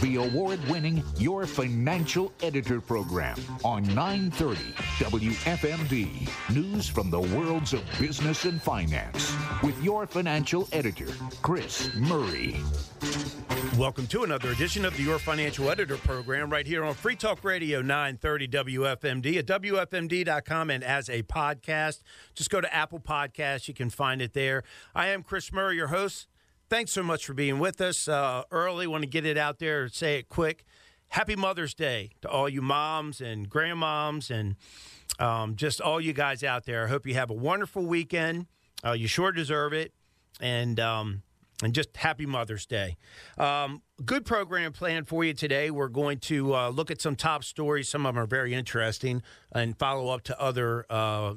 the award winning Your Financial Editor program on 930 WFMD. News from the worlds of business and finance with your financial editor, Chris Murray. Welcome to another edition of the Your Financial Editor program right here on Free Talk Radio 930 WFMD at WFMD.com and as a podcast. Just go to Apple Podcasts. You can find it there. I am Chris Murray, your host. Thanks so much for being with us uh, early. Want to get it out there, say it quick. Happy Mother's Day to all you moms and grandmoms and um, just all you guys out there. I hope you have a wonderful weekend. Uh, you sure deserve it. And, um, and just happy Mother's Day. Um, good program planned for you today. We're going to uh, look at some top stories. Some of them are very interesting and follow up to other uh,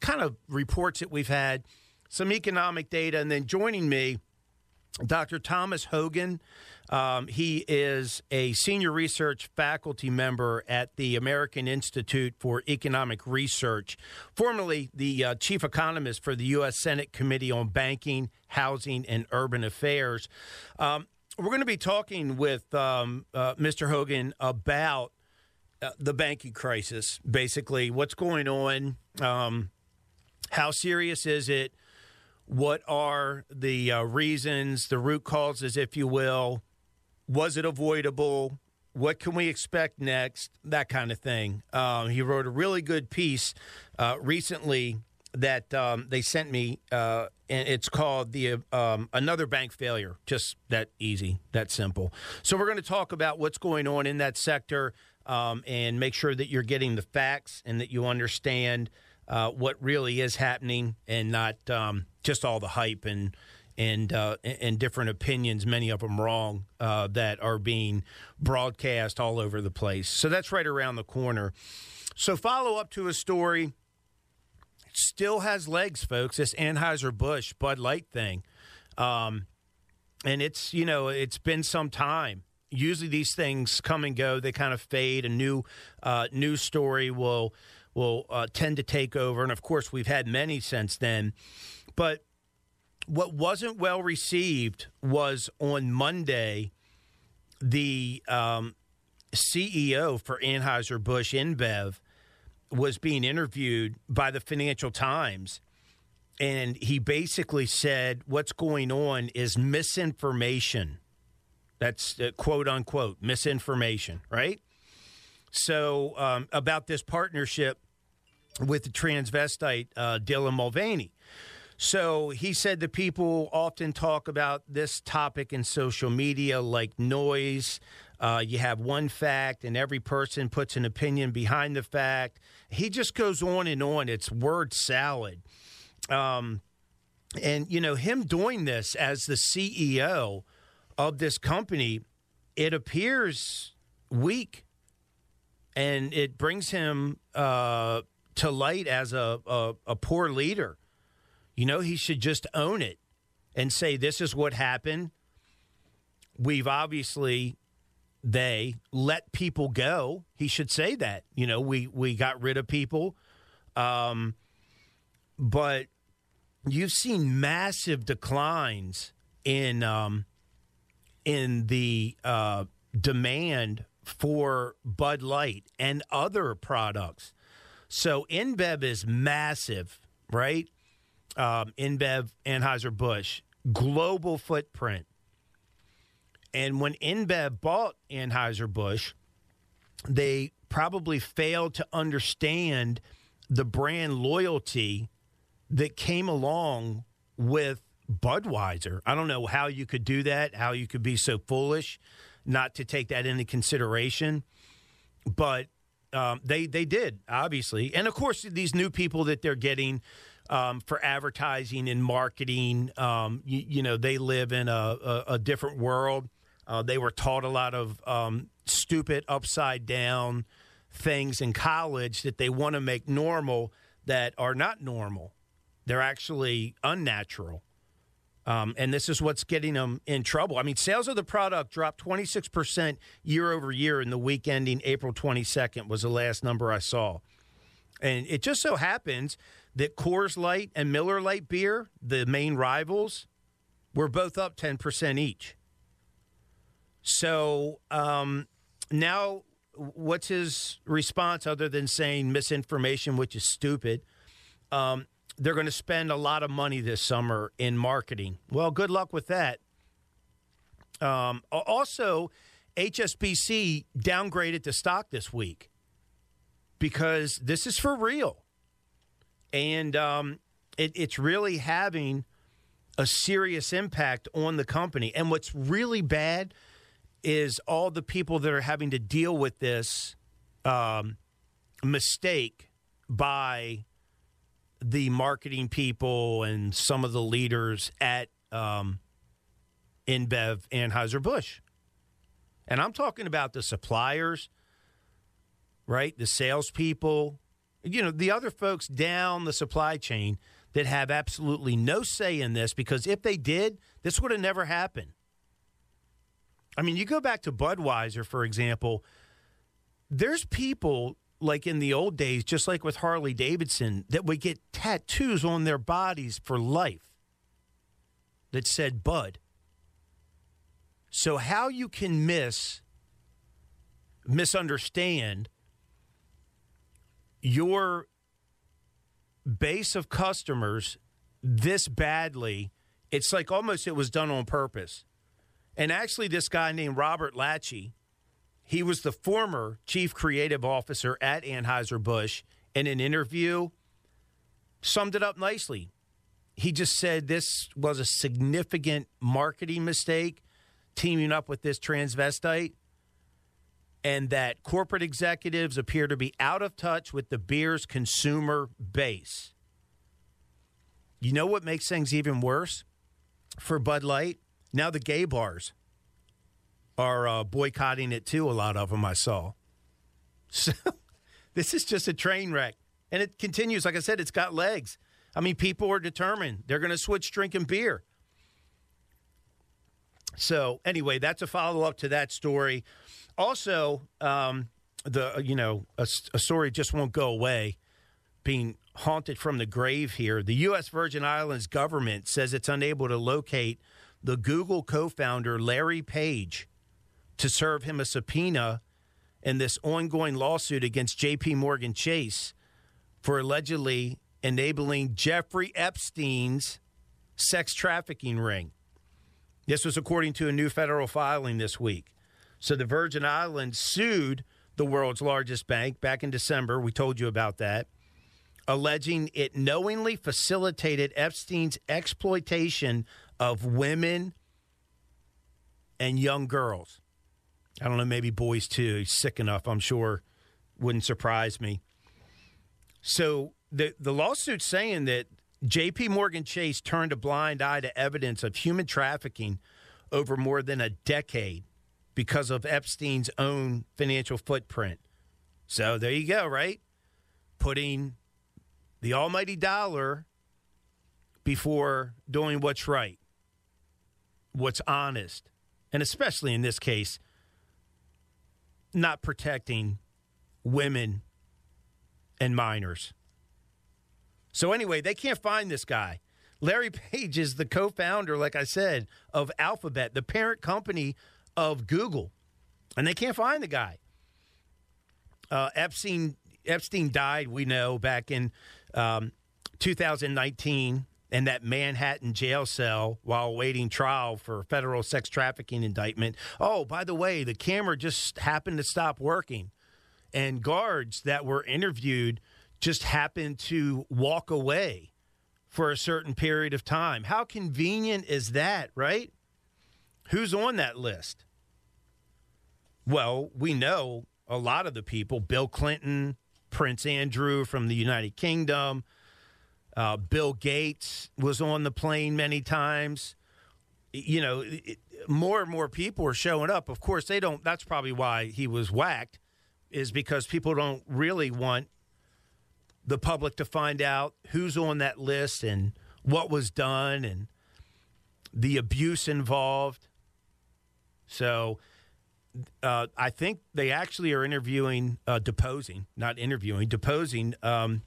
kind of reports that we've had, some economic data, and then joining me, Dr. Thomas Hogan. Um, he is a senior research faculty member at the American Institute for Economic Research, formerly the uh, chief economist for the U.S. Senate Committee on Banking, Housing, and Urban Affairs. Um, we're going to be talking with um, uh, Mr. Hogan about uh, the banking crisis, basically, what's going on, um, how serious is it, what are the uh, reasons, the root causes, if you will, was it avoidable? What can we expect next? That kind of thing. Um, he wrote a really good piece uh, recently that um, they sent me, uh, and it's called the um, another bank failure. Just that easy, that simple. So we're going to talk about what's going on in that sector um, and make sure that you're getting the facts and that you understand uh, what really is happening and not um, just all the hype and and uh, and different opinions, many of them wrong, uh, that are being broadcast all over the place. So that's right around the corner. So follow up to a story. Still has legs, folks. This Anheuser Busch Bud Light thing, um, and it's you know it's been some time. Usually these things come and go; they kind of fade. A new uh, news story will will uh, tend to take over, and of course we've had many since then. But what wasn't well received was on Monday, the um, CEO for Anheuser-Busch InBev was being interviewed by the Financial Times. And he basically said, What's going on is misinformation. That's uh, quote unquote misinformation, right? So, um, about this partnership with the transvestite uh, Dylan Mulvaney. So he said that people often talk about this topic in social media like noise. Uh, you have one fact, and every person puts an opinion behind the fact. He just goes on and on. It's word salad. Um, and, you know, him doing this as the CEO of this company, it appears weak. And it brings him uh, to light as a, a, a poor leader. You know, he should just own it and say, this is what happened. We've obviously, they let people go. He should say that. You know, we, we got rid of people. Um, but you've seen massive declines in um, in the uh, demand for Bud Light and other products. So InBev is massive, right? um, InBev, Anheuser-Busch, global footprint. And when InBev bought Anheuser-Busch, they probably failed to understand the brand loyalty that came along with Budweiser. I don't know how you could do that, how you could be so foolish not to take that into consideration. But um, they they did obviously, and of course these new people that they're getting um, for advertising and marketing. Um, you, you, know, they live in a, a, a different world. Uh, they were taught a lot of um, stupid, upside down things in college that they want to make normal that are not normal. They're actually unnatural. Um, and this is what's getting them in trouble. I mean, sales of the product dropped 26% year over year in the week ending April 22nd, was the last number I saw. And it just so happens that Coors Light and Miller Lite beer, the main rivals, were both up 10% each. So um, now, what's his response other than saying misinformation, which is stupid? Um, they're going to spend a lot of money this summer in marketing. Well, good luck with that. Um, also, HSBC downgraded the stock this week because this is for real. And um, it, it's really having a serious impact on the company. And what's really bad is all the people that are having to deal with this um, mistake by the marketing people and some of the leaders at um, InBev Anheuser-Busch. And I'm talking about the suppliers, right? The salespeople, you know, the other folks down the supply chain that have absolutely no say in this because if they did, this would have never happened. I mean, you go back to Budweiser, for example, there's people like in the old days, just like with Harley Davidson, that would get tattoos on their bodies for life that said Bud. So, how you can miss, misunderstand your base of customers this badly, it's like almost it was done on purpose. And actually, this guy named Robert Lachky, he was the former chief creative officer at Anheuser-Busch, in an interview, summed it up nicely. He just said this was a significant marketing mistake, teaming up with this transvestite and that corporate executives appear to be out of touch with the beer's consumer base. You know what makes things even worse for Bud Light? Now the gay bars are uh, boycotting it too, a lot of them I saw. So this is just a train wreck. And it continues. Like I said, it's got legs. I mean, people are determined. They're going to switch drinking beer. So, anyway, that's a follow up to that story. Also, um, the you know a, a story just won't go away, being haunted from the grave here. The U.S. Virgin Islands government says it's unable to locate the Google co-founder Larry Page to serve him a subpoena in this ongoing lawsuit against J.P. Morgan Chase for allegedly enabling Jeffrey Epstein's sex trafficking ring. This was according to a new federal filing this week. So the Virgin Islands sued the world's largest bank back in December. We told you about that, alleging it knowingly facilitated Epstein's exploitation of women and young girls. I don't know, maybe boys too. He's sick enough, I'm sure. Wouldn't surprise me. So the the lawsuit's saying that JP Morgan Chase turned a blind eye to evidence of human trafficking over more than a decade because of Epstein's own financial footprint. So there you go, right? Putting the almighty dollar before doing what's right, what's honest, and especially in this case, not protecting women and minors. So, anyway, they can't find this guy. Larry Page is the co founder, like I said, of Alphabet, the parent company of Google, and they can't find the guy. Uh, Epstein Epstein died, we know, back in um, 2019 in that Manhattan jail cell while awaiting trial for federal sex trafficking indictment. Oh, by the way, the camera just happened to stop working, and guards that were interviewed just happened to walk away for a certain period of time. How convenient is that, right? Who's on that list? Well, we know a lot of the people Bill Clinton, Prince Andrew from the United Kingdom, uh, Bill Gates was on the plane many times. You know, it, more and more people are showing up. Of course, they don't, that's probably why he was whacked, is because people don't really want the public to find out who's on that list and what was done and the abuse involved. So uh, I think they actually are interviewing, uh, deposing, not interviewing, deposing um,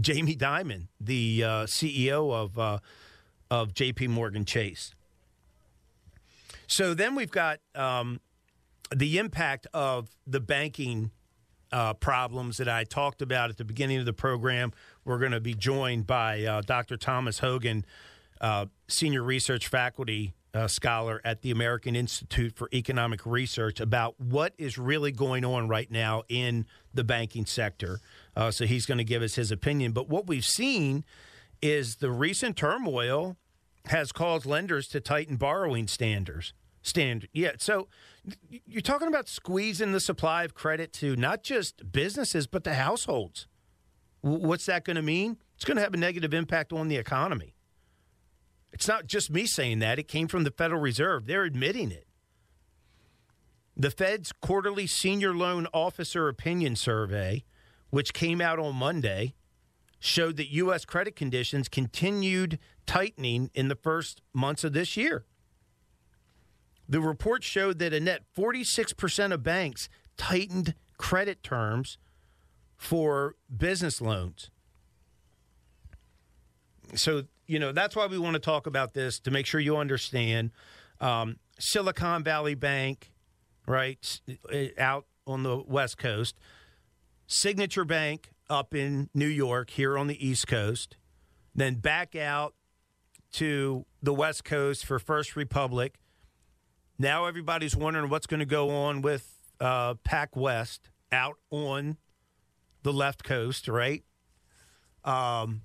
Jamie Dimon, the uh, CEO of uh, of J.P. Morgan Chase. So then we've got um, the impact of the banking uh, problems that I talked about at the beginning of the program. We're going to be joined by uh, Dr. Thomas Hogan, uh, senior research faculty uh, scholar at the American Institute for Economic Research, about what is really going on right now in the banking sector. Uh, so he's going to give us his opinion. But what we've seen is the recent turmoil has caused lenders to tighten borrowing standards. Standard, yeah. So you're talking about squeezing the supply of credit to not just businesses but to households. What's that going to mean? It's going to have a negative impact on the economy. It's not just me saying that, it came from the Federal Reserve. They're admitting it. The Fed's quarterly senior loan officer opinion survey, which came out on Monday, showed that U.S. credit conditions continued tightening in the first months of this year. The report showed that a net 46% of banks tightened credit terms for business loans. So, you know, that's why we want to talk about this to make sure you understand. Um, Silicon Valley Bank, right, out on the West Coast, Signature Bank up in New York, here on the East Coast, then back out to the West Coast for First Republic now everybody's wondering what's going to go on with uh, PacWest out on the left coast, right? Um,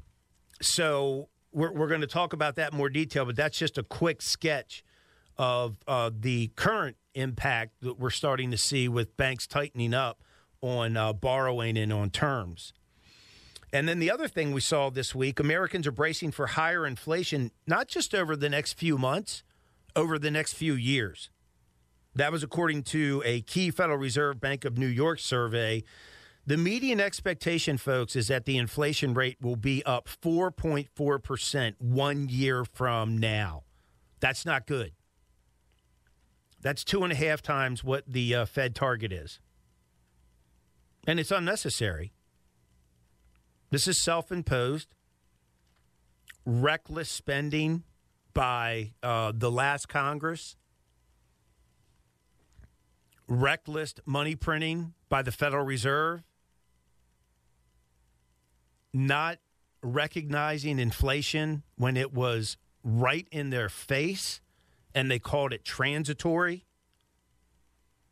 so we're, we're going to talk about that in more detail, but that's just a quick sketch of uh, the current impact that we're starting to see with banks tightening up on uh, borrowing and on terms. And then the other thing we saw this week Americans are bracing for higher inflation, not just over the next few months, over the next few years. That was according to a key Federal Reserve Bank of New York survey. The median expectation, folks, is that the inflation rate will be up 4.4% one year from now. That's not good. That's two and a half times what the uh, Fed target is. And it's unnecessary. This is self imposed, reckless spending by uh, the last Congress, reckless money printing by the Federal Reserve, not recognizing inflation when it was right in their face and they called it transitory.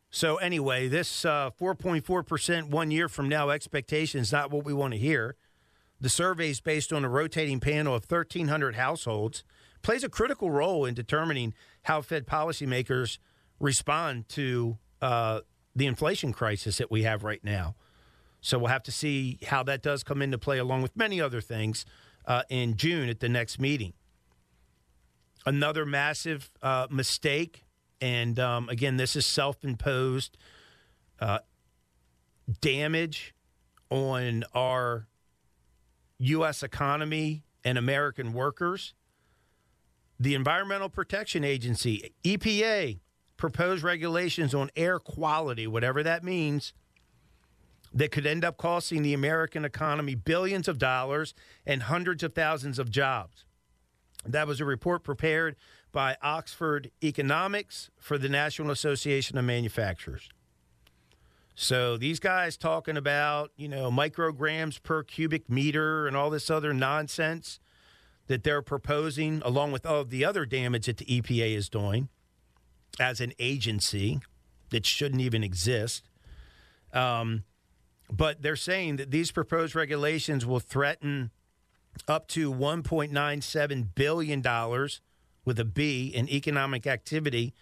So, anyway, this uh, 4.4% one year from now expectation is not what we want to hear. The survey is based on a rotating panel of 1,300 households plays a critical role in determining how Fed policymakers respond to uh, the inflation crisis that we have right now. So we'll have to see how that does come into play, along with many other things, uh, in June at the next meeting. Another massive uh, mistake, and um, again, this is self imposed uh, damage on our U.S. economy and American workers the Environmental Protection Agency, EPA, proposed regulations on air quality, whatever that means, that could end up costing the American economy billions of dollars and hundreds of thousands of jobs. That was a report prepared by Oxford Economics for the National Association of Manufacturers. So these guys talking about, you know, micrograms per cubic meter and all this other nonsense that they're proposing, along with all the other damage that the EPA is doing as an agency that shouldn't even exist. Um, but they're saying that these proposed regulations will threaten up to $1.97 billion with a B in economic activity,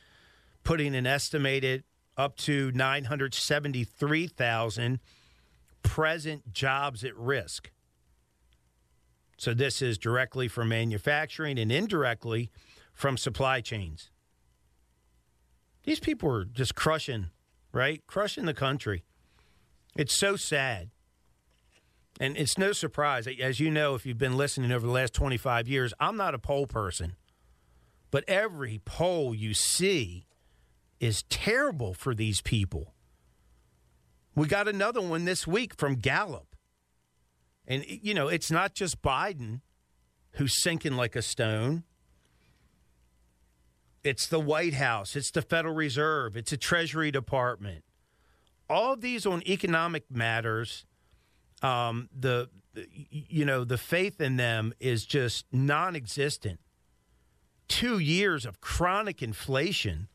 putting an estimated up to 973,000 present jobs at risk. So this is directly from manufacturing and indirectly from supply chains. These people are just crushing, right? Crushing the country. It's so sad. And it's no surprise, as you know, if you've been listening over the last 25 years, I'm not a poll person. But every poll you see is terrible for these people. We got another one this week from Gallup. And, you know, it's not just Biden who's sinking like a stone. it's the White House, it's the Federal Reserve, it's the Treasury Department. All of these on economic matters, um, the you know the faith in them is just non-existent. Two years of chronic inflation.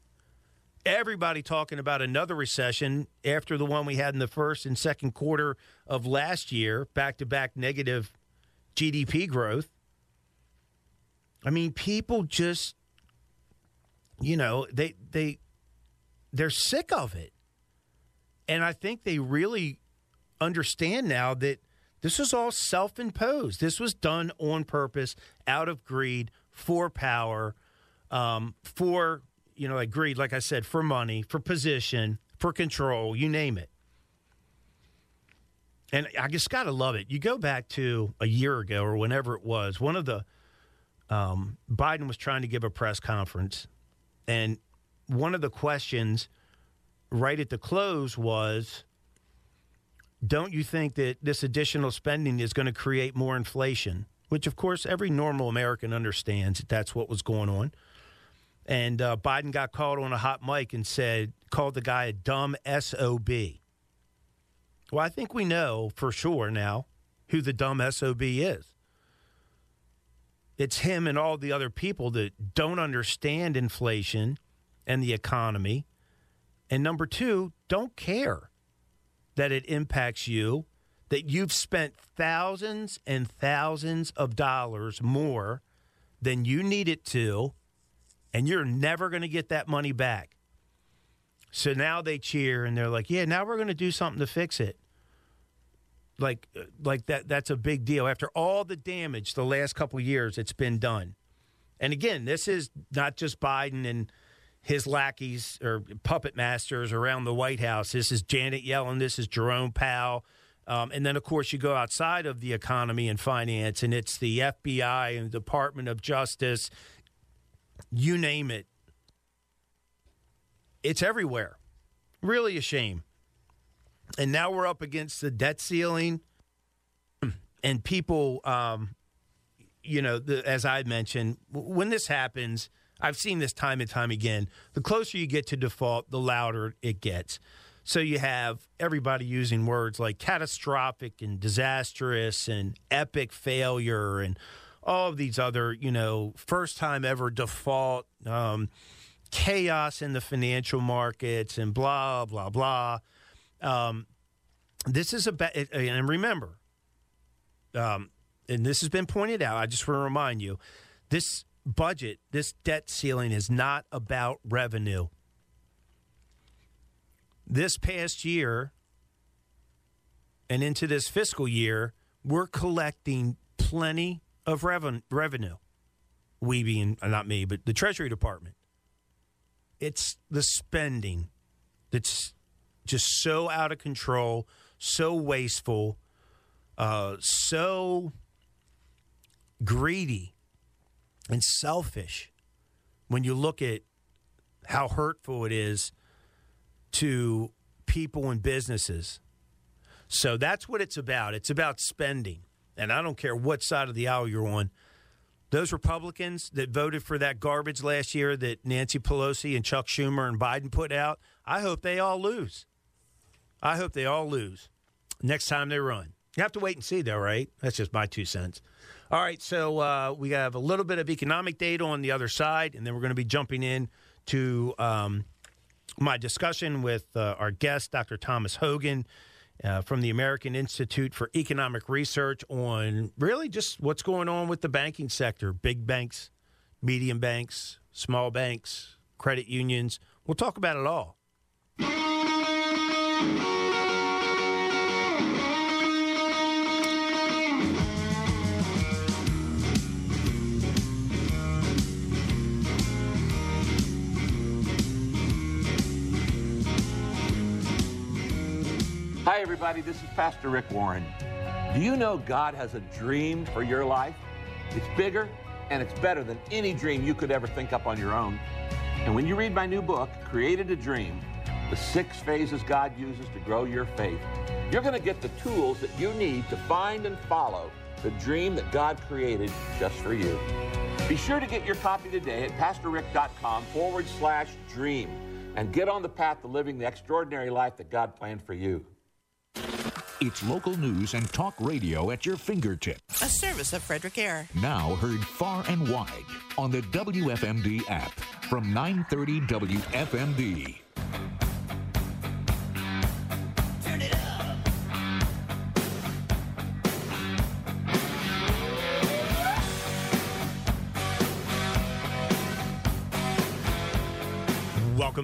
Everybody talking about another recession after the one we had in the first and second quarter of last year, back to back negative GDP growth. I mean, people just you know, they they they're sick of it. And I think they really understand now that this was all self-imposed. This was done on purpose, out of greed, for power, um, for you know, like greed, like I said, for money, for position, for control, you name it. And I just got to love it. You go back to a year ago or whenever it was, one of the um, Biden was trying to give a press conference, and one of the questions right at the close was Don't you think that this additional spending is going to create more inflation? Which, of course, every normal American understands that that's what was going on. And uh, Biden got called on a hot mic and said, called the guy a dumb SOB. Well, I think we know for sure now who the dumb SOB is it's him and all the other people that don't understand inflation and the economy. And number two, don't care that it impacts you, that you've spent thousands and thousands of dollars more than you need it to, and you're never going to get that money back. So now they cheer and they're like, yeah, now we're going to do something to fix it. Like like that that's a big deal. After all the damage the last couple years it's been done. And again this is not just biden and his lackeys or puppet masters around the white house. This is janet yellen. This is jerome powell. Um, and then of course you go outside of the economy and finance and it's the fbi and the department of justice. You name it. It's everywhere. Really a shame. And now we're up against the debt ceiling, and people, um, you know, the, as I mentioned, when this happens, I've seen this time and time again. The closer you get to default, the louder it gets. So you have everybody using words like catastrophic and disastrous and epic failure and all of these other, you know, first time ever default, um, chaos in the financial markets and blah, blah, blah. Um, this is a and remember, um, and this has been pointed out. I just want to remind you, this budget, this debt ceiling is not about revenue. This past year and into this fiscal year, we're collecting plenty of reven- revenue. We being, not me, but the Treasury Department. It's the spending that's just so out of control, so wasteful, uh, so greedy and selfish when you look at how hurtful it is to people and businesses. So that's what it's about. It's about spending. And I don't care what side of the aisle you're on. Those Republicans that voted for that garbage last year that Nancy Pelosi and Chuck Schumer and Biden put out, I hope they all lose. I hope they all lose next time they run. You have to wait and see, though, right? That's just my two cents. All right, so uh, we have a little bit of economic data on the other side, and then we're going to be jumping in to um, my discussion with uh, our guest, Dr. Thomas Hogan. Uh, from the American Institute for Economic Research on really just what's going on with the banking sector big banks, medium banks, small banks, credit unions. We'll talk about it all. Everybody. This is Pastor Rick Warren. Do you know God has a dream for your life? It's bigger and it's better than any dream you could ever think up on your own. And when you read my new book, Created to Dream, the six phases God uses to grow your faith, you're going to get the tools that you need to find and follow the dream that God created just for you. Be sure to get your copy today at PastorRick.com forward slash dream and get on the path to living the extraordinary life that God planned for you. It's local news and talk radio at your fingertips. A service of Frederick Air. Now heard far and wide on the WFMD app from 930 WFMD.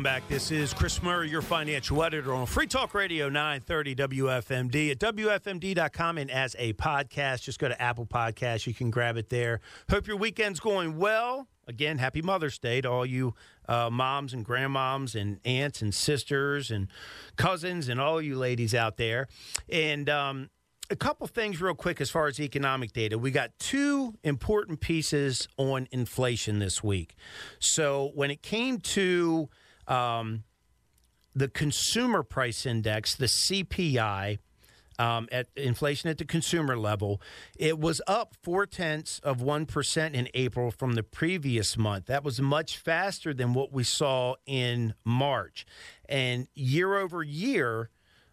Welcome back. This is Chris Murray, your financial editor on Free Talk Radio 930 WFMD at WFMD.com and as a podcast. Just go to Apple Podcasts. You can grab it there. Hope your weekend's going well. Again, happy Mother's Day to all you uh, moms and grandmoms and aunts and sisters and cousins and all you ladies out there. And, um, a couple things real quick as far as economic data. We got two important pieces on inflation this week. So when it came to um, the consumer price index, the CPI, um, at inflation at the consumer level, it was up four tenths of 1% in April from the previous month. That was much faster than what we saw in March. And year over year,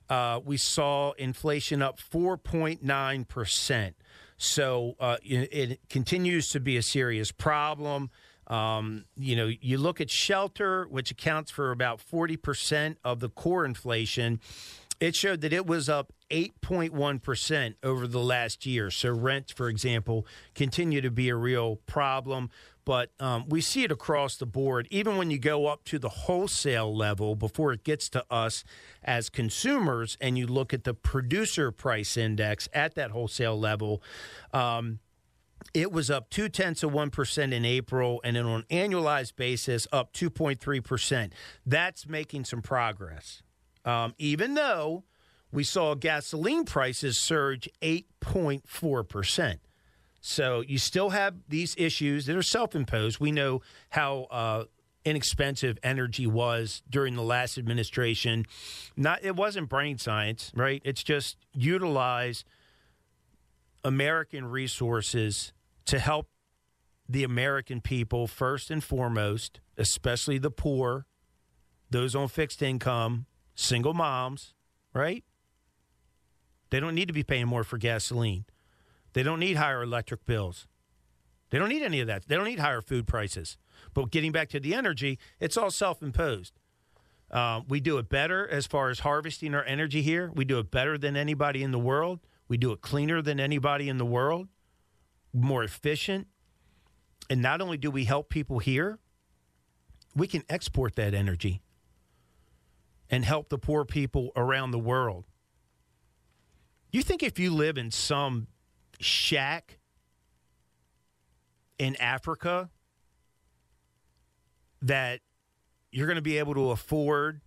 uh, we saw inflation up 4.9%. So uh, it, it, continues to be a serious problem. Um, you know, you look at shelter, which accounts for about 40% of the core inflation. It showed that it was up 8.1% over the last year. So, rent, for example, continue to be a real problem. But um, we see it across the board, even when you go up to the wholesale level before it gets to us as consumers, and you look at the producer price index at that wholesale level. Um, it was up two tenths of 1% in April, and then on an annualized basis, up 2.3%. That's making some progress. Um, even though we saw gasoline prices surge 8.4%. So you still have these issues that are self imposed. We know how uh, inexpensive energy was during the last administration. Not it wasn't brain science, right? It's just utilize American resources to help the American people first and foremost, especially the poor, those on fixed income, single moms, right? They don't need to be paying more for gasoline. They don't need higher electric bills. They don't need any of that. They don't need higher food prices. But getting back to the energy, it's all self imposed. Uh, we do it better as far as harvesting our energy here. We do it better than anybody in the world. We do it cleaner than anybody in the world more efficient. And not only do we help people here, we can export that energy and help the poor people around the world. You think if you live in some shack in Africa that you're going to be able to afford,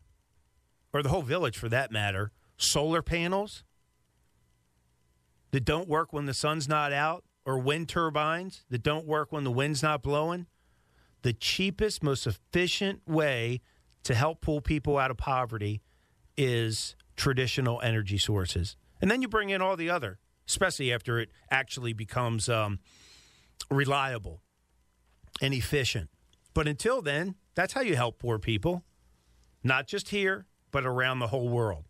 or the whole village for that matter, solar panels that don't work when the sun's not out? or wind turbines that don't work when the wind's not blowing, the cheapest, most efficient way to help pull people out of poverty is traditional energy sources. And then you bring in all the other, especially after it actually becomes um, reliable and efficient. But until then, that's how you help poor people, not just here, but around the whole world.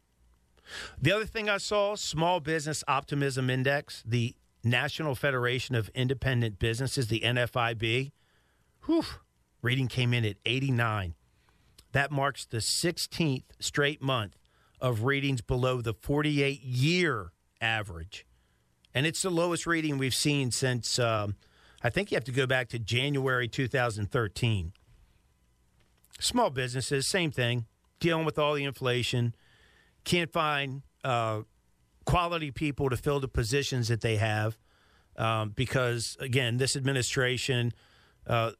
The other thing I saw, small business optimism index, the National Federation of Independent Businesses, the NFIB. Whew, rating came in at 89. That marks the 16th straight month of ratings below the 48 year average. And it's the lowest rating we've seen since, um, I think you have to go back to January 2013. Small businesses, same thing, dealing with all the inflation, can't find uh, quality people to fill the positions that they have. Um, because, again, this administration, uh,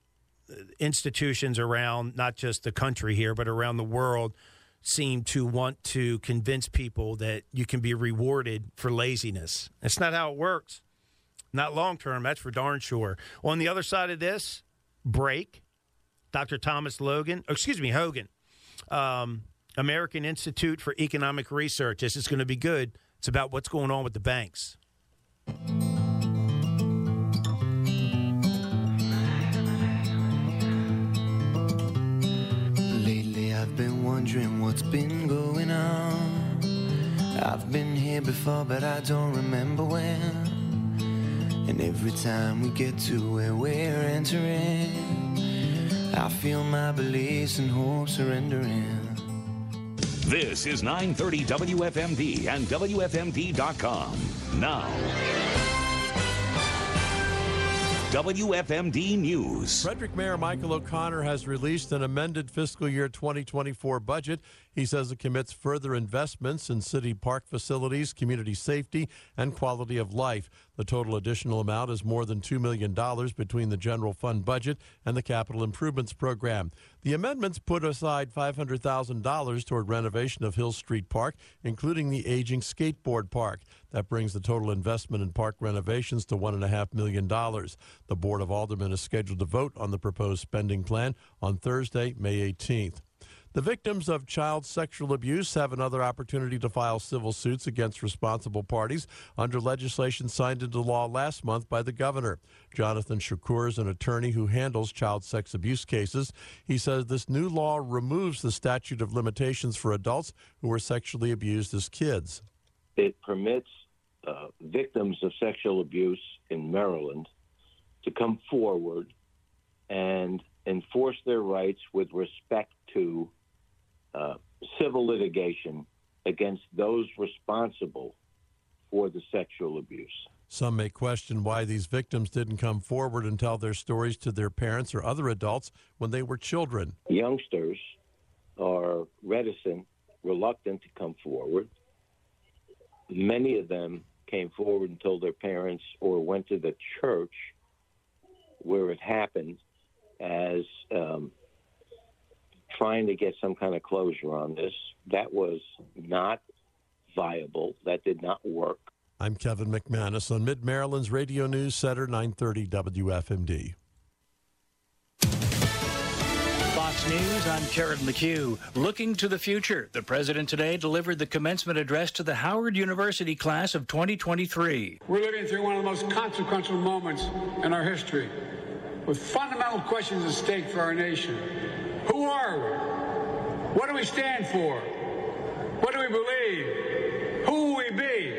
institutions around not just the country here, but around the world, seem to want to convince people that you can be rewarded for laziness. That's not how it works. Not long term, that's for darn sure. On the other side of this break, Dr. Thomas Logan, excuse me, Hogan, um, American Institute for Economic Research. This is going to be good. It's about what's going on with the banks. Lately, I've been wondering what's been going on. I've been here before, but I don't remember when. And every time we get to where we're entering, I feel my beliefs and hopes surrendering. This is 930 WFMD and WFMD.com. Now, WFMD News. Frederick Mayor Michael O'Connor has released an amended fiscal year 2024 budget. He says it commits further investments in city park facilities, community safety, and quality of life. The total additional amount is more than $2 million between the general fund budget and the capital improvements program. The amendments put aside $500,000 toward renovation of Hill Street Park, including the aging skateboard park. That brings the total investment in park renovations to $1.5 million. The Board of Aldermen is scheduled to vote on the proposed spending plan on Thursday, May 18th. The victims of child sexual abuse have another opportunity to file civil suits against responsible parties under legislation signed into law last month by the governor. Jonathan Schochor is an attorney who handles child sex abuse cases. He says this new law removes the statute of limitations for adults who were sexually abused as kids. It permits uh, victims of sexual abuse in Maryland to come forward and enforce their rights with respect to uh, civil litigation against those responsible for the sexual abuse. Some may question why these victims didn't come forward and tell their stories to their parents or other adults when they were children. Youngsters are reticent, reluctant to come forward. Many of them came forward and told their parents or went to the church where it happened as um, trying to get some kind of closure on this. That was not viable. That did not work. I'm Kevin McManus on Mid Maryland's Radio News Center, 930 WFMD. News, I'm Karen McHugh. Looking to the future, the president today delivered the commencement address to the Howard University class of 2023. We're living through one of the most consequential moments in our history, with fundamental questions at stake for our nation. Who are we? What do we stand for? What do we believe? Who will we be?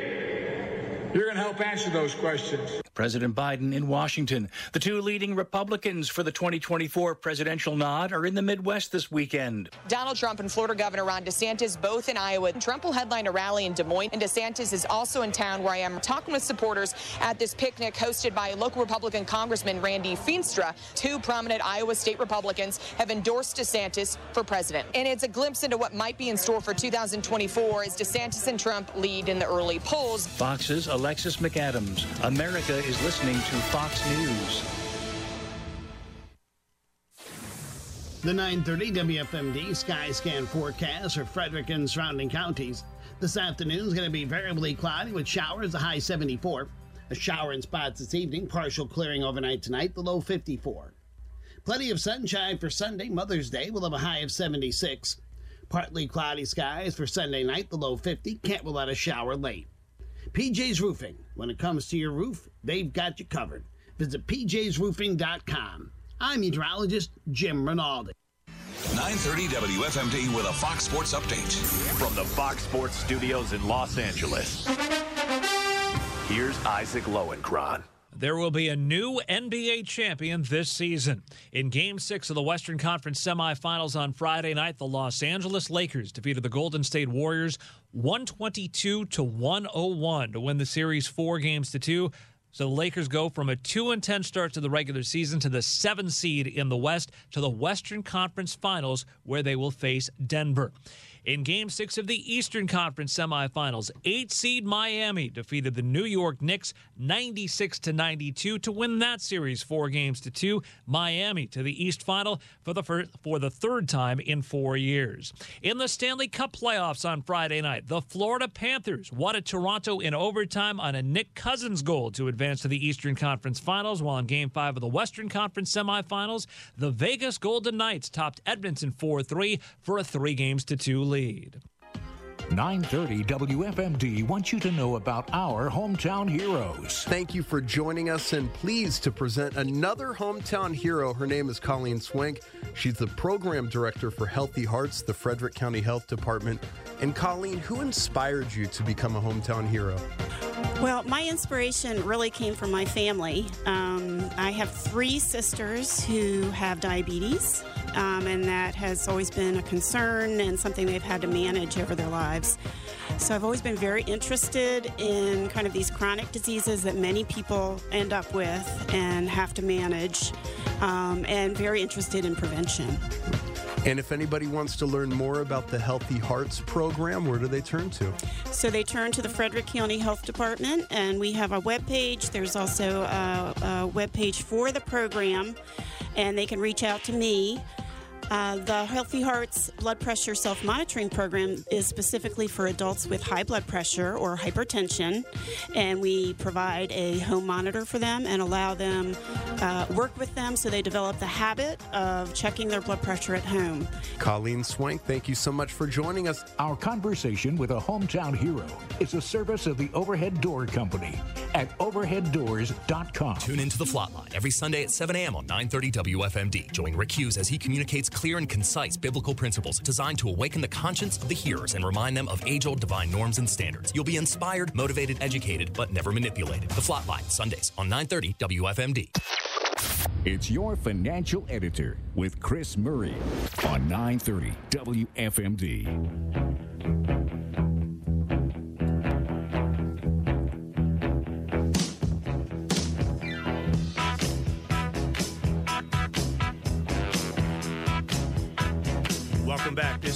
You're going to help answer those questions. President Biden in Washington. The two leading Republicans for the 2024 presidential nod are in the Midwest this weekend. Donald Trump and Florida Governor Ron DeSantis both in Iowa. Trump will headline a rally in Des Moines, and DeSantis is also in town where I am talking with supporters at this picnic hosted by local Republican Congressman Randy Feenstra. Two prominent Iowa state Republicans have endorsed DeSantis for president. And it's a glimpse into what might be in store for 2024 as DeSantis and Trump lead in the early polls. Fox's Alexis McAdams. America is listening to Fox News. The 930 WFMD sky scan forecast for Frederick and surrounding counties. This afternoon is going to be variably cloudy with showers, a high 74. A shower in spots this evening, partial clearing overnight tonight, the low 54. Plenty of sunshine for Sunday, Mother's Day, we'll have a high of 76. Partly cloudy skies for Sunday night, the low 50. Can't rule out a shower late. PJ's Roofing. When it comes to your roof, they've got you covered. Visit pjsroofing.com. I'm meteorologist Jim Rinaldi. 930 WFMD with a Fox Sports update. From the Fox Sports studios in Los Angeles, here's Isaac Lowenkron. There will be a new NBA champion this season. In Game 6 of the Western Conference semifinals on Friday night, the Los Angeles Lakers defeated the Golden State Warriors 122 to 101 to win the series 4 games to 2. So the Lakers go from a 2 and 10 start to the regular season to the 7 seed in the West to the Western Conference Finals where they will face Denver. In game six of the Eastern Conference semifinals, eight seed Miami defeated the New York Knicks 96 to 92 to win that series four games to two. Miami to the East Final for the first, for the third time in four years. In the Stanley Cup playoffs on Friday night, the Florida Panthers won at Toronto in overtime on a Nick Cousins goal to advance to the Eastern Conference Finals. While in Game Five of the Western Conference semifinals, the Vegas Golden Knights topped Edmonton 4 3 for a three games to two lead. 930 WFMD wants you to know about our hometown heroes. Thank you for joining us and pleased to present another hometown hero. Her name is Colleen Swank. She's the program director for Healthy Hearts, the Frederick County Health Department. And Colleen, who inspired you to become a hometown hero? Well, my inspiration really came from my family. Um, I have three sisters who have diabetes, um, and that has always been a concern and something they've had to manage over their lives. So I've always been very interested in kind of these chronic diseases that many people end up with and have to manage, um, and very interested in prevention. And if anybody wants to learn more about the Healthy Hearts program, where do they turn to? So they turn to the Frederick County Health Department, and we have a web page. There's also a, a web page for the program, and they can reach out to me. Uh, the Healthy Hearts blood pressure self monitoring program is specifically for adults with high blood pressure or hypertension, and we provide a home monitor for them and allow them uh, work with them so they develop the habit of checking their blood pressure at home. Colleen Swank, thank you so much for joining us. Our conversation with a hometown hero is a service of the Overhead Door Company at overheaddoors.com. Tune into the Flatline every Sunday at 7 a.m. on 930 WFMD. Join Rick Hughes as he communicates clear and concise biblical principles designed to awaken the conscience of the hearers and remind them of age old divine norms and standards. You'll be inspired, motivated, educated, but never manipulated. The Flatline, Sundays on 930 WFMD. It's your financial editor with Chris Murray on 930 WFMD.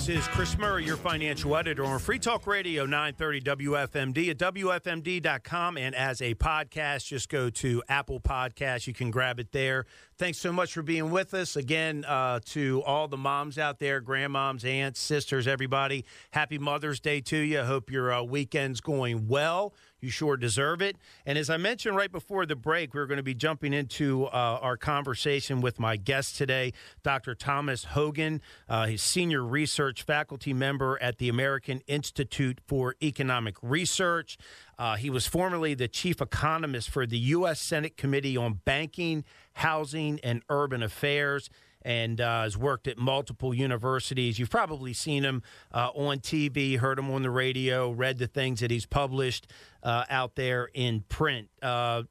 This is Chris Murray, your financial editor on Free Talk Radio 930 WFMD at WFMD.com. And as a podcast, just go to Apple Podcasts. You can grab it there. Thanks so much for being with us. Again, uh, to all the moms out there, grandmoms, aunts, sisters, everybody, happy Mother's Day to you. I hope your uh, weekend's going well. You sure deserve it. And as I mentioned right before the break, we're going to be jumping into uh, our conversation with my guest today, Dr. Thomas Hogan. Uh, he's senior research faculty member at the American Institute for Economic Research. Uh, he was formerly the chief economist for the U.S. Senate Committee on Banking, Housing, and Urban Affairs and uh, has worked at multiple universities. You've probably seen him uh, on TV, heard him on the radio, read the things that he's published uh, out there in print. Uh,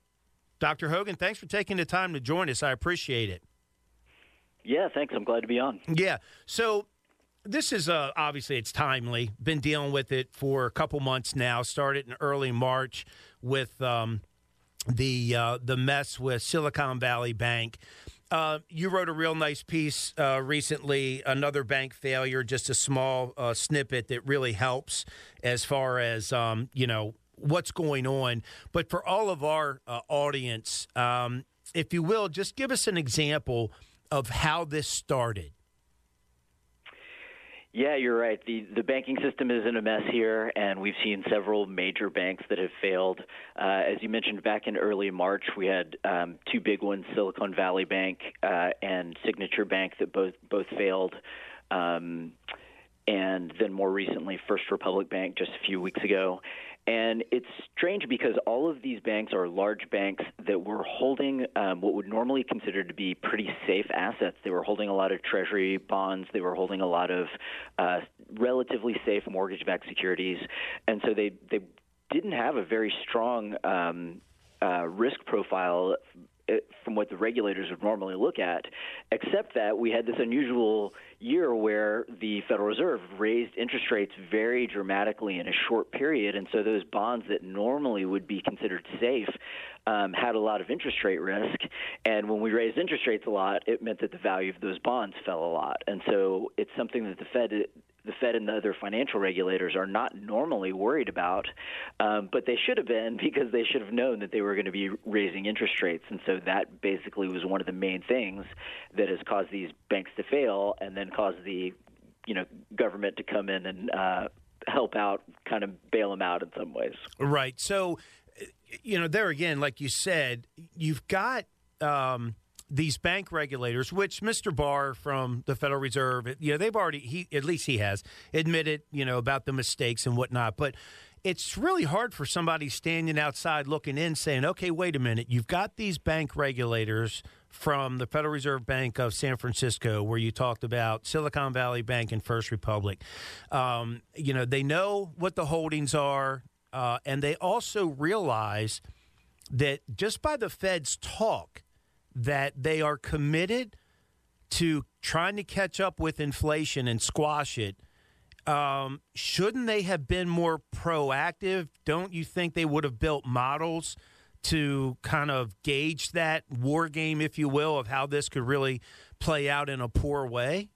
Dr. Hogan, thanks for taking the time to join us. I appreciate it. Yeah, thanks. I'm glad to be on. Yeah. So this is uh, obviously it's timely. Been dealing with it for a couple months now. Started in early March with um, the uh, the mess with Silicon Valley Bank. Uh, you wrote a real nice piece uh, recently, another bank failure, just a small uh, snippet that really helps as far as, um, you know, what's going on. But for all of our uh, audience, um, if you will, just give us an example of how this started. Yeah, you're right. The the banking system is in a mess here, and we've seen several major banks that have failed. Uh, as you mentioned, back in early March, we had um, two big ones: Silicon Valley Bank uh, and Signature Bank, that both both failed. Um, and then more recently, First Republic Bank just a few weeks ago. And it's strange because all of these banks are large banks that were holding um, what would normally consider to be pretty safe assets. They were holding a lot of treasury bonds. They were holding a lot of uh, relatively safe mortgage-backed securities, and so they they didn't have a very strong um, uh, risk profile from what the regulators would normally look at, except that we had this unusual year where the Federal Reserve raised interest rates very dramatically in a short period, and so those bonds that normally would be considered safe um, had a lot of interest rate risk. And when we raised interest rates a lot, it meant that the value of those bonds fell a lot. And so it's something that the Fed the Fed and the other financial regulators are not normally worried about, um, but they should have been because they should have known that they were going to be raising interest rates. And so that basically was one of the main things that has caused these banks to fail and then caused the you know government to come in and uh, help out, kind of bail them out in some ways. Right. So, you know, there again, like you said, you've got. Um, these bank regulators, which Mr. Barr from the Federal Reserve, you know, they've already he at least he has admitted, you know, about the mistakes and whatnot. But it's really hard for somebody standing outside looking in, saying, "Okay, wait a minute, you've got these bank regulators." From the Federal Reserve Bank of San Francisco, where you talked about Silicon Valley Bank and First Republic. Um, you know, they know what the holdings are, uh, and they also realize that just by the Fed's talk, that they are committed to trying to catch up with inflation and squash it. Um, shouldn't they have been more proactive? Don't you think they would have built models to kind of gauge that war game, if you will, of how this could really play out in a poor way?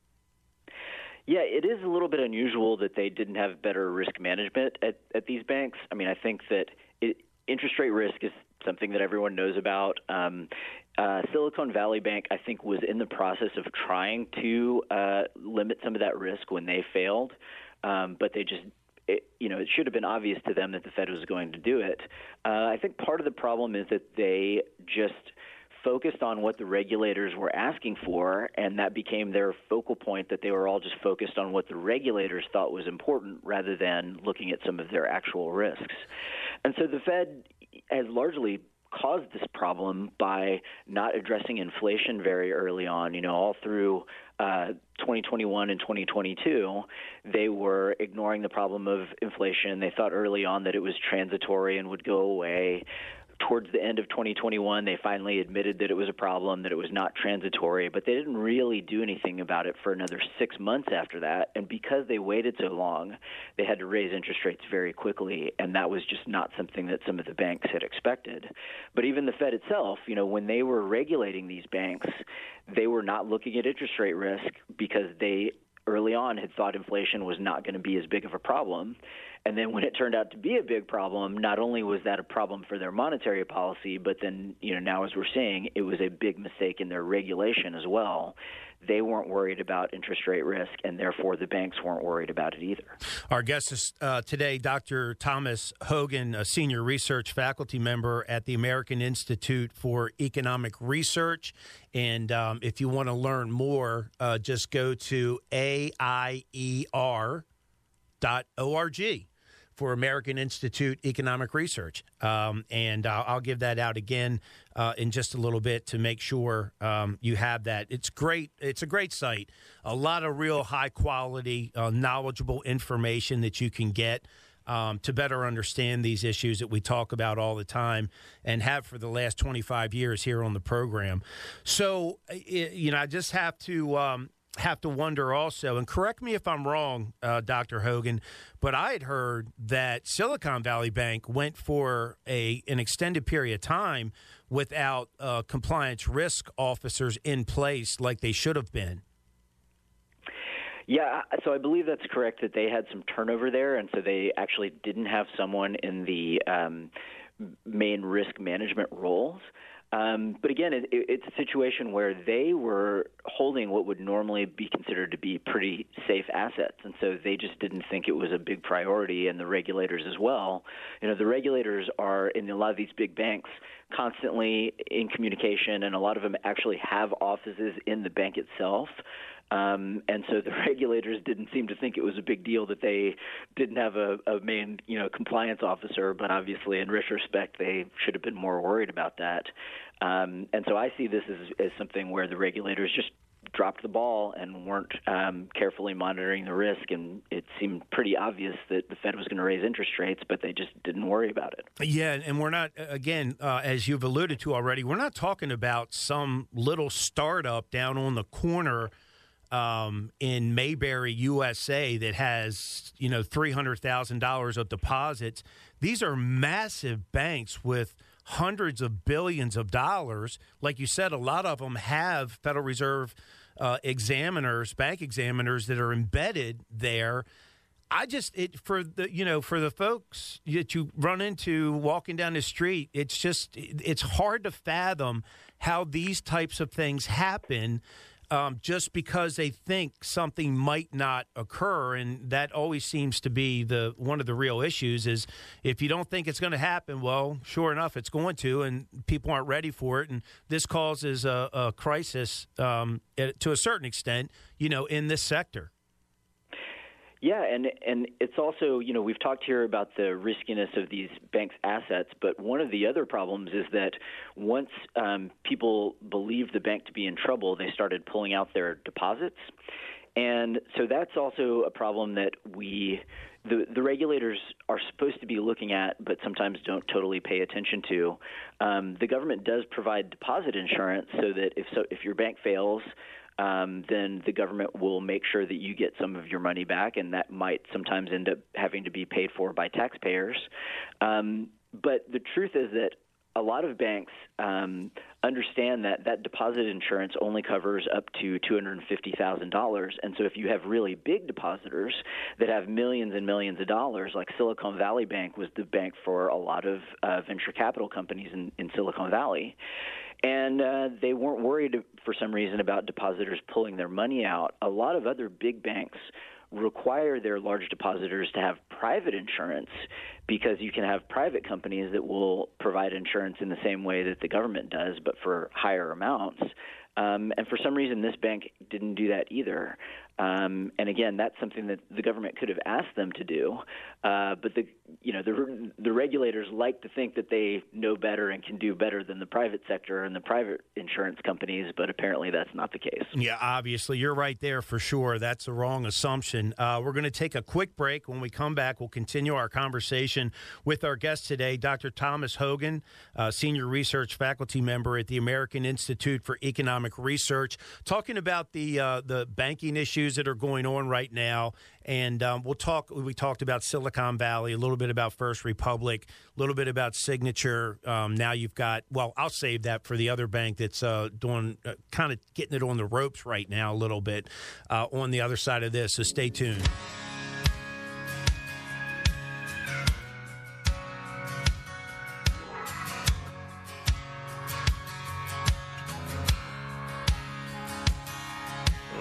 Yeah, it is a little bit unusual that they didn't have better risk management at, at these banks. I mean, I think that it, interest rate risk is something that everyone knows about. Um, uh, Silicon Valley Bank, I think, was in the process of trying to uh, limit some of that risk when they failed, um, but they just it, you know, it should have been obvious to them that the Fed was going to do it. Uh, I think part of the problem is that they just focused on what the regulators were asking for, and that became their focal point that they were all just focused on what the regulators thought was important rather than looking at some of their actual risks. And so the Fed has largely caused this problem by not addressing inflation very early on. You know, all through uh, 2021 and 2022, they were ignoring the problem of inflation. They thought early on that it was transitory and would go away towards the end of 2021, they finally admitted that it was a problem, that it was not transitory, but they didn't really do anything about it for another six months after that. And because they waited so long, they had to raise interest rates very quickly, and that was just not something that some of the banks had expected. But even the Fed itself, you know, when they were regulating these banks, they were not looking at interest rate risk because they early on had thought inflation was not going to be as big of a problem. And then when it turned out to be a big problem, not only was that a problem for their monetary policy, but then, you know, now as we're seeing, it was a big mistake in their regulation as well. They weren't worried about interest rate risk, and therefore the banks weren't worried about it either. Our guest is uh, today, Dr. Thomas Hogan, a senior research faculty member at the American Institute for Economic Research. And um, if you want to learn more, uh, just go to AIER.org for American Institute Economic Research. Um, and uh, I'll give that out again uh, in just a little bit to make sure um, you have that. It's great. It's a great site. A lot of real high quality, uh, knowledgeable information that you can get. Um, to better understand these issues that we talk about all the time and have for the last 25 years here on the program. So, you know, I just have to um, have to wonder also, and correct me if I'm wrong, uh, Dr. Hogan, but I had heard that Silicon Valley Bank went for a an extended period of time without uh, compliance risk officers in place like they should have been. Yeah, so I believe that's correct that they had some turnover there, and so they actually didn't have someone in the um, main risk management roles. Um, but again, it, it's a situation where they were holding what would normally be considered to be pretty safe assets, and so they just didn't think it was a big priority, and the regulators as well. You know, the regulators are in a lot of these big banks constantly in communication, and a lot of them actually have offices in the bank itself. Um, and so the regulators didn't seem to think it was a big deal that they didn't have a, a main, you know, compliance officer. But obviously, in retrospect, they should have been more worried about that. Um, and so I see this as, as something where the regulators just dropped the ball and weren't um, carefully monitoring the risk. And it seemed pretty obvious that the Fed was going to raise interest rates, but they just didn't worry about it. Yeah, and we're not, again, uh, as you've alluded to already, we're not talking about some little startup down on the corner um, in Mayberry, USA, that has you know three hundred thousand dollars of deposits. These are massive banks with hundreds of billions of dollars. Like you said, a lot of them have Federal Reserve uh, examiners, bank examiners that are embedded there. I just it for the you know for the folks that you run into walking down the street, it's just it's hard to fathom how these types of things happen um, just because they think something might not occur, and that always seems to be the one of the real issues. Is if you don't think it's going to happen, well, sure enough, it's going to, and people aren't ready for it, and this causes a, a crisis um, to a certain extent, you know, in this sector. Yeah, and and it's also you know we've talked here about the riskiness of these banks' assets, but one of the other problems is that once um, people believed the bank to be in trouble, they started pulling out their deposits, and so that's also a problem that we the the regulators are supposed to be looking at, but sometimes don't totally pay attention to. Um, the government does provide deposit insurance so that if so if your bank fails um, then the government will make sure that you get some of your money back, and that might sometimes end up having to be paid for by taxpayers. Um, but the truth is that a lot of banks um, understand that that deposit insurance only covers up to $250,000. And so if you have really big depositors that have millions and millions of dollars, like Silicon Valley Bank was the bank for a lot of uh, venture capital companies in, in Silicon Valley and uh, they weren't worried for some reason about depositors pulling their money out. A lot of other big banks require their large depositors to have private insurance because you can have private companies that will provide insurance in the same way that the government does, but for higher amounts. Um, and for some reason, this bank didn't do that either. Um, and again, that's something that the government could have asked them to do, uh, but the you know the the regulators like to think that they know better and can do better than the private sector and the private insurance companies, but apparently that's not the case. Yeah, obviously you're right there for sure. That's a wrong assumption. Uh, we're going to take a quick break. When we come back, we'll continue our conversation with our guest today, Dr. Thomas Hogan, uh, senior research faculty member at the American Institute for Economic Research, talking about the uh, the banking issues issues that are going on right now. And um, we'll talk. We talked about Silicon Valley, a little bit about First Republic, a little bit about Signature. Um, now you've got. Well, I'll save that for the other bank that's uh, doing uh, kind of getting it on the ropes right now, a little bit uh, on the other side of this. So stay tuned.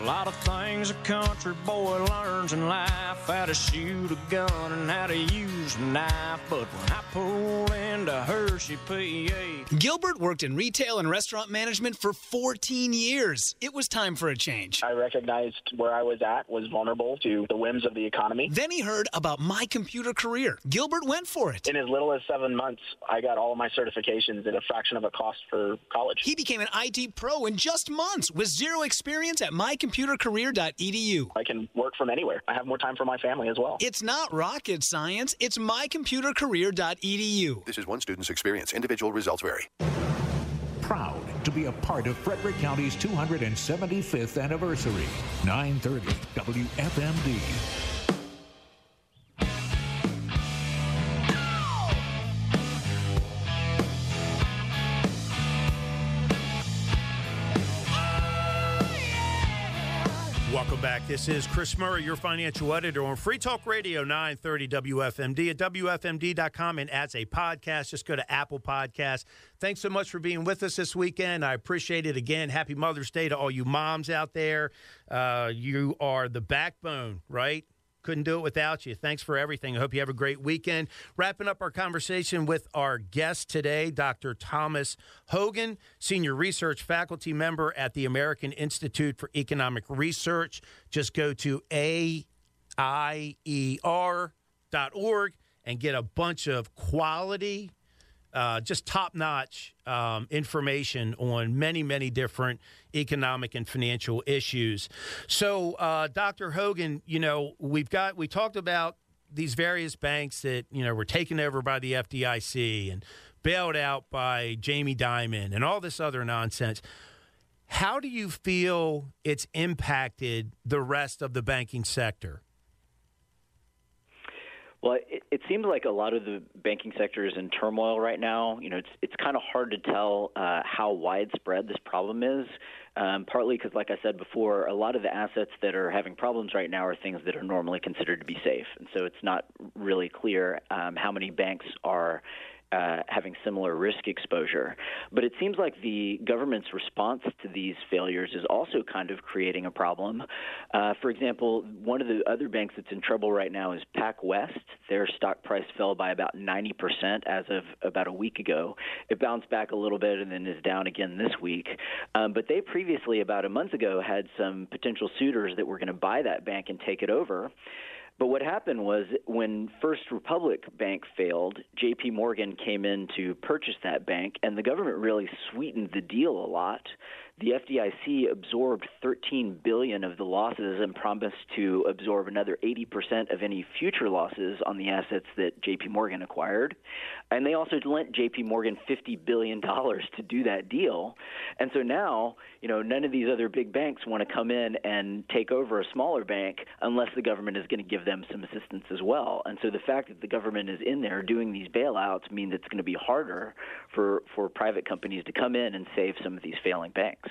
Lot of things a country boy learns in life how to shoot a gun and how to use a knife. But when I pulled into Hershey, PA. Gilbert worked in retail and restaurant management for 14 years. It was time for a change. I recognized where I was at was vulnerable to the whims of the economy. Then he heard about my computer career. Gilbert went for it. In as little as seven months, I got all of my certifications at a fraction of a cost for college. He became an IT pro in just months with zero experience at my computer mycomputercareer.edu. I can work from anywhere. I have more time for my family as well. It's not rocket science, it's mycomputercareer.edu. This is one student's experience. Individual results vary. Proud to be a part of Frederick County's 275th anniversary. 930 WFMD. Welcome back. This is Chris Murray, your financial editor on Free Talk Radio 930 WFMD at WFMD.com and as a podcast. Just go to Apple Podcasts. Thanks so much for being with us this weekend. I appreciate it again. Happy Mother's Day to all you moms out there. Uh, you are the backbone, right? Couldn't do it without you. Thanks for everything. I hope you have a great weekend. Wrapping up our conversation with our guest today, Dr. Thomas Hogan, Senior Research Faculty Member at the American Institute for Economic Research. Just go to AIER.org and get a bunch of quality uh, just top notch um, information on many, many different economic and financial issues. So, uh, Dr. Hogan, you know, we've got, we talked about these various banks that, you know, were taken over by the FDIC and bailed out by Jamie Dimon and all this other nonsense. How do you feel it's impacted the rest of the banking sector? Well, it, it seems like a lot of the banking sector is in turmoil right now. You know, it's it's kind of hard to tell uh, how widespread this problem is. Um, partly because, like I said before, a lot of the assets that are having problems right now are things that are normally considered to be safe, and so it's not really clear um, how many banks are uh, having similar risk exposure. But it seems like the government's response to these failures is also kind of creating a problem. Uh, for example, one of the other banks that's in trouble right now is PacWest. Their stock price fell by about 90% as of about a week ago. It bounced back a little bit and then is down again this week. Um, but they previously, about a month ago, had some potential suitors that were going to buy that bank and take it over. But what happened was when First Republic Bank failed, JP Morgan came in to purchase that bank, and the government really sweetened the deal a lot the FDIC absorbed 13 billion of the losses and promised to absorb another 80% of any future losses on the assets that JP Morgan acquired. And they also lent JP Morgan 50 billion dollars to do that deal. And so now, you know, none of these other big banks want to come in and take over a smaller bank unless the government is going to give them some assistance as well. And so the fact that the government is in there doing these bailouts means it's going to be harder for for private companies to come in and save some of these failing banks.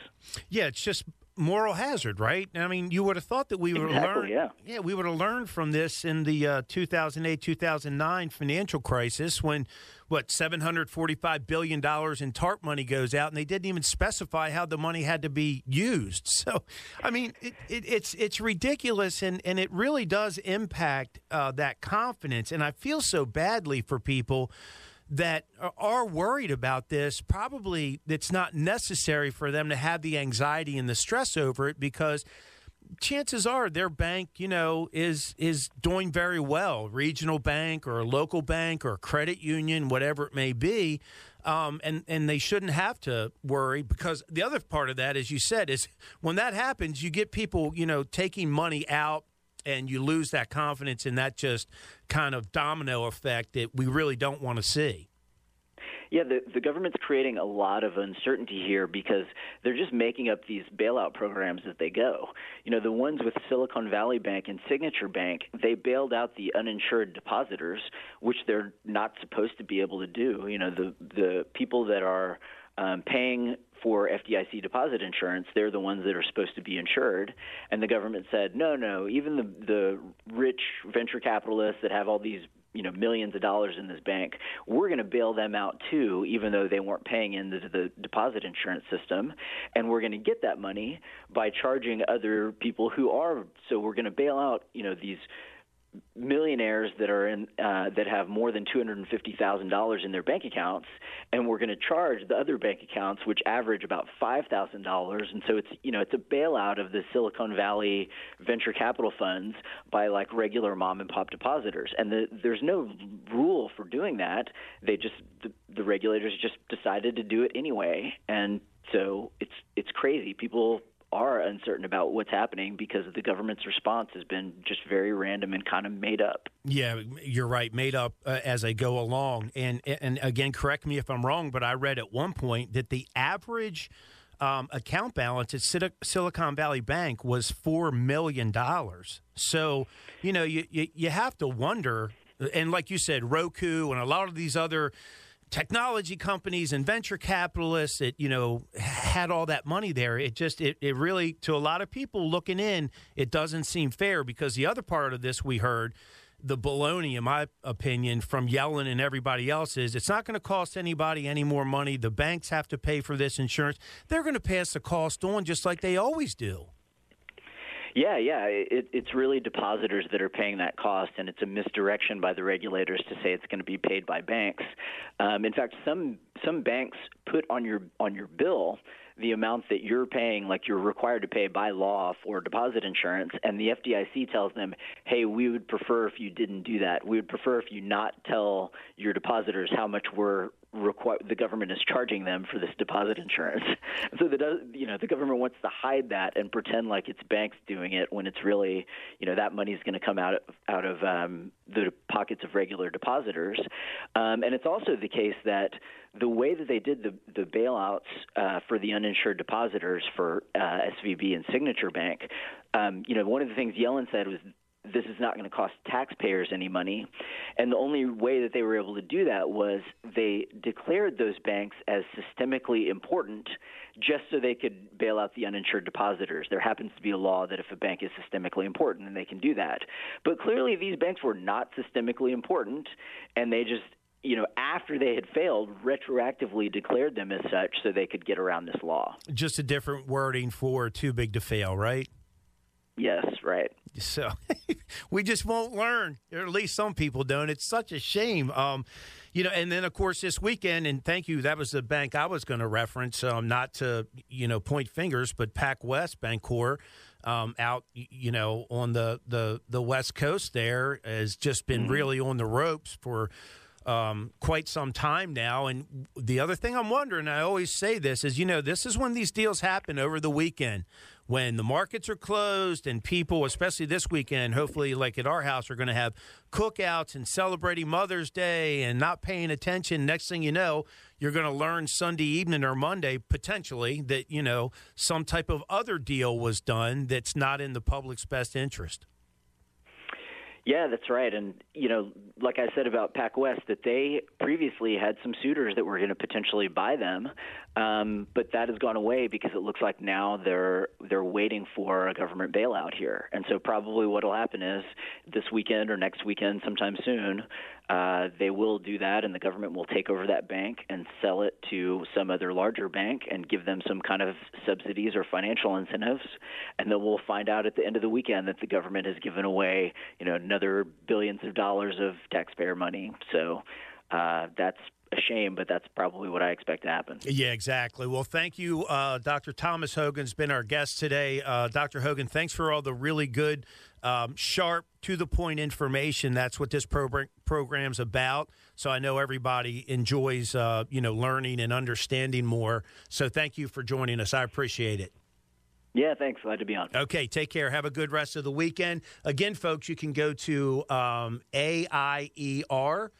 Yeah, it's just moral hazard, right? I mean, you would have thought that we would exactly, have learned. Yeah. yeah, we would have learned from this in the uh, 2008 2009 financial crisis when what 745 billion dollars in TARP money goes out, and they didn't even specify how the money had to be used. So, I mean, it, it, it's it's ridiculous, and and it really does impact uh, that confidence. And I feel so badly for people that are worried about this, probably it's not necessary for them to have the anxiety and the stress over it because chances are their bank, you know, is is doing very well, regional bank or a local bank or a credit union, whatever it may be. Um, and and they shouldn't have to worry because the other part of that, as you said, is when that happens, you get people, you know, taking money out and you lose that confidence, and that just kind of domino effect that we really don't want to see. Yeah, the, the government's creating a lot of uncertainty here because they're just making up these bailout programs as they go. You know, the ones with Silicon Valley Bank and Signature Bank, they bailed out the uninsured depositors, which they're not supposed to be able to do. You know, the the people that are um, paying for FDIC deposit insurance, they're the ones that are supposed to be insured. And the government said, no, no, even the the rich venture capitalists that have all these you know millions of dollars in this bank, we're going to bail them out too, even though they weren't paying into the deposit insurance system, and we're going to get that money by charging other people who are. So we're going to bail out you know these millionaires that are in uh, that have more than two hundred and fifty thousand dollars in their bank accounts, and we're going to charge the other bank accounts, which average about five thousand dollars. And so it's you know it's a bailout of the Silicon Valley venture capital funds by like regular mom and pop depositors. And the, there's no rule for doing that. They just the, the regulators just decided to do it anyway, and so it's it's crazy. People are uncertain about what's happening because the government's response has been just very random and kind of made up. Yeah, you're right, made up uh, as they go along. And and again, correct me if I'm wrong, but I read at one point that the average um, account balance at Silicon Valley Bank was four million dollars. So you know you, you you have to wonder, and like you said, Roku and a lot of these other technology companies and venture capitalists that you know had all that money there it just it, it really to a lot of people looking in it doesn't seem fair because the other part of this we heard the baloney in my opinion from Yellen and everybody else is it's not going to cost anybody any more money. The banks have to pay for this insurance. They're going to pass the cost on just like they always do yeah, yeah. It, it's really depositors that are paying that cost, and it's a misdirection by the regulators to say it's going to be paid by banks. Um, in fact, some some banks put on your on your bill the amount that you're paying, like you're required to pay by law for deposit insurance, and the FDIC tells them, hey, we would prefer if you didn't do that. We would prefer if you not tell your depositors how much we're require the government is charging them for this deposit insurance. so the you know the government wants to hide that and pretend like it's banks doing it when it's really you know that money is going to come out of out of um, the pockets of regular depositors. Um, and it's also the case that the way that they did the the bailouts uh, for the uninsured depositors for uh, SVB and Signature Bank, um, you know one of the things Yellen said was this is not going to cost taxpayers any money. And the only way that they were able to do that was they declared those banks as systemically important just so they could bail out the uninsured depositors. There happens to be a law that if a bank is systemically important, then they can do that. But clearly, these banks were not systemically important, and they just you know, after they had failed, retroactively declared them as such so they could get around this law. Just a different wording for too big to fail, right? Yes, right. So we just won't learn, or at least some people don't. It's such a shame. Um, you know, and then of course this weekend, and thank you. That was the bank I was going to reference, um, not to you know point fingers, but PacWest Bancorp um, out, you know, on the the the West Coast there has just been Mm-hmm. really on the ropes for. Um, quite some time now. And the other thing I'm wondering, I always say this, is you know, this is when these deals happen over the weekend when the markets are closed and people, especially this weekend, hopefully, like at our house, are going to have cookouts and celebrating Mother's Day and not paying attention. Next thing you know, you're going to learn Sunday evening or Monday, potentially, that, you know, some type of other deal was done that's not in the public's best interest. Yeah, that's right. And, you know, like I said about PacWest, that they previously had some suitors that were going to potentially buy them, um, but that has gone away because it looks like now they're they're waiting for a government bailout here. And so probably what will happen is this weekend or next weekend, sometime soon, uh, they will do that, and the government will take over that bank and sell it to some other larger bank and give them some kind of subsidies or financial incentives. And then we'll find out at the end of the weekend that the government has given away, you know, another billions of dollars of taxpayer money. So uh, that's a shame, but that's probably what I expect to happen. Yeah, exactly. Well, thank you. Uh, Dr. Thomas Hogan's been our guest today. Uh, Dr. Hogan, thanks for all the really good, um, sharp, to the point information. That's what this program program's about. So I know everybody enjoys, uh, you know, learning and understanding more. So thank you for joining us. I appreciate it. Yeah, thanks. Glad to be on. Okay, take care. Have a good rest of the weekend. Again, folks, you can go to um, AIER.org.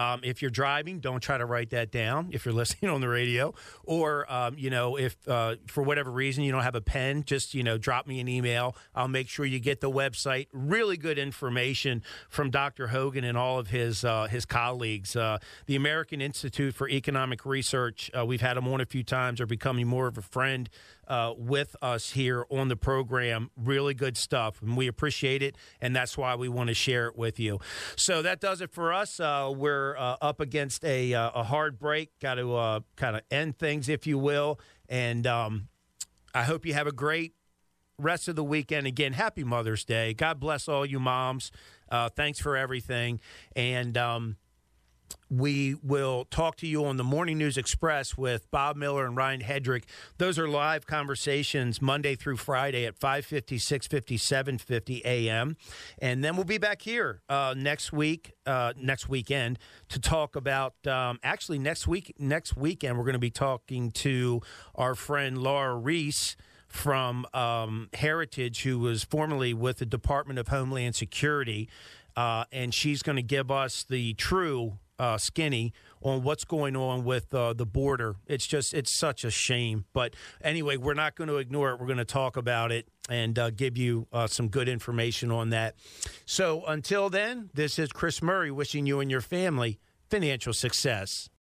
Um, if you're driving, don't try to write that down if you're listening on the radio. Or, um, you know, if uh, for whatever reason you don't have a pen, just, you know, drop me an email. I'll make sure you get the website. Really good information from Dr. Hogan and all of his, uh, his colleagues. Uh, the American Institute for Economic Research, uh, we've had them on a few times, are becoming more of a friend uh, with us here on the program. Really good stuff, and we appreciate it, and that's why we want to share it with you. So that does it for us. Uh, we're uh, up against a, uh, a hard break. Got to uh, kind of end things, if you will, and um, I hope you have a great rest of the weekend. Again, happy Mother's Day. God bless all you moms. Uh, thanks for everything, and. Um, we will talk to you on the Morning News Express with Bob Miller and Ryan Hedrick. Those are live conversations Monday through Friday at 550, 650, 750 a.m. And then we'll be back here uh, next week, uh, next weekend, to talk about, um, actually, next week, next weekend, we're going to be talking to our friend Lora Ries from um, Heritage, who was formerly with the Department of Homeland Security. Uh, and she's going to give us the true uh, skinny on what's going on with uh, the border. It's just, it's such a shame. But anyway, we're not going to ignore it. We're going to talk about it and uh, give you uh, some good information on that. So until then, this is Chris Murray wishing you and your family financial success.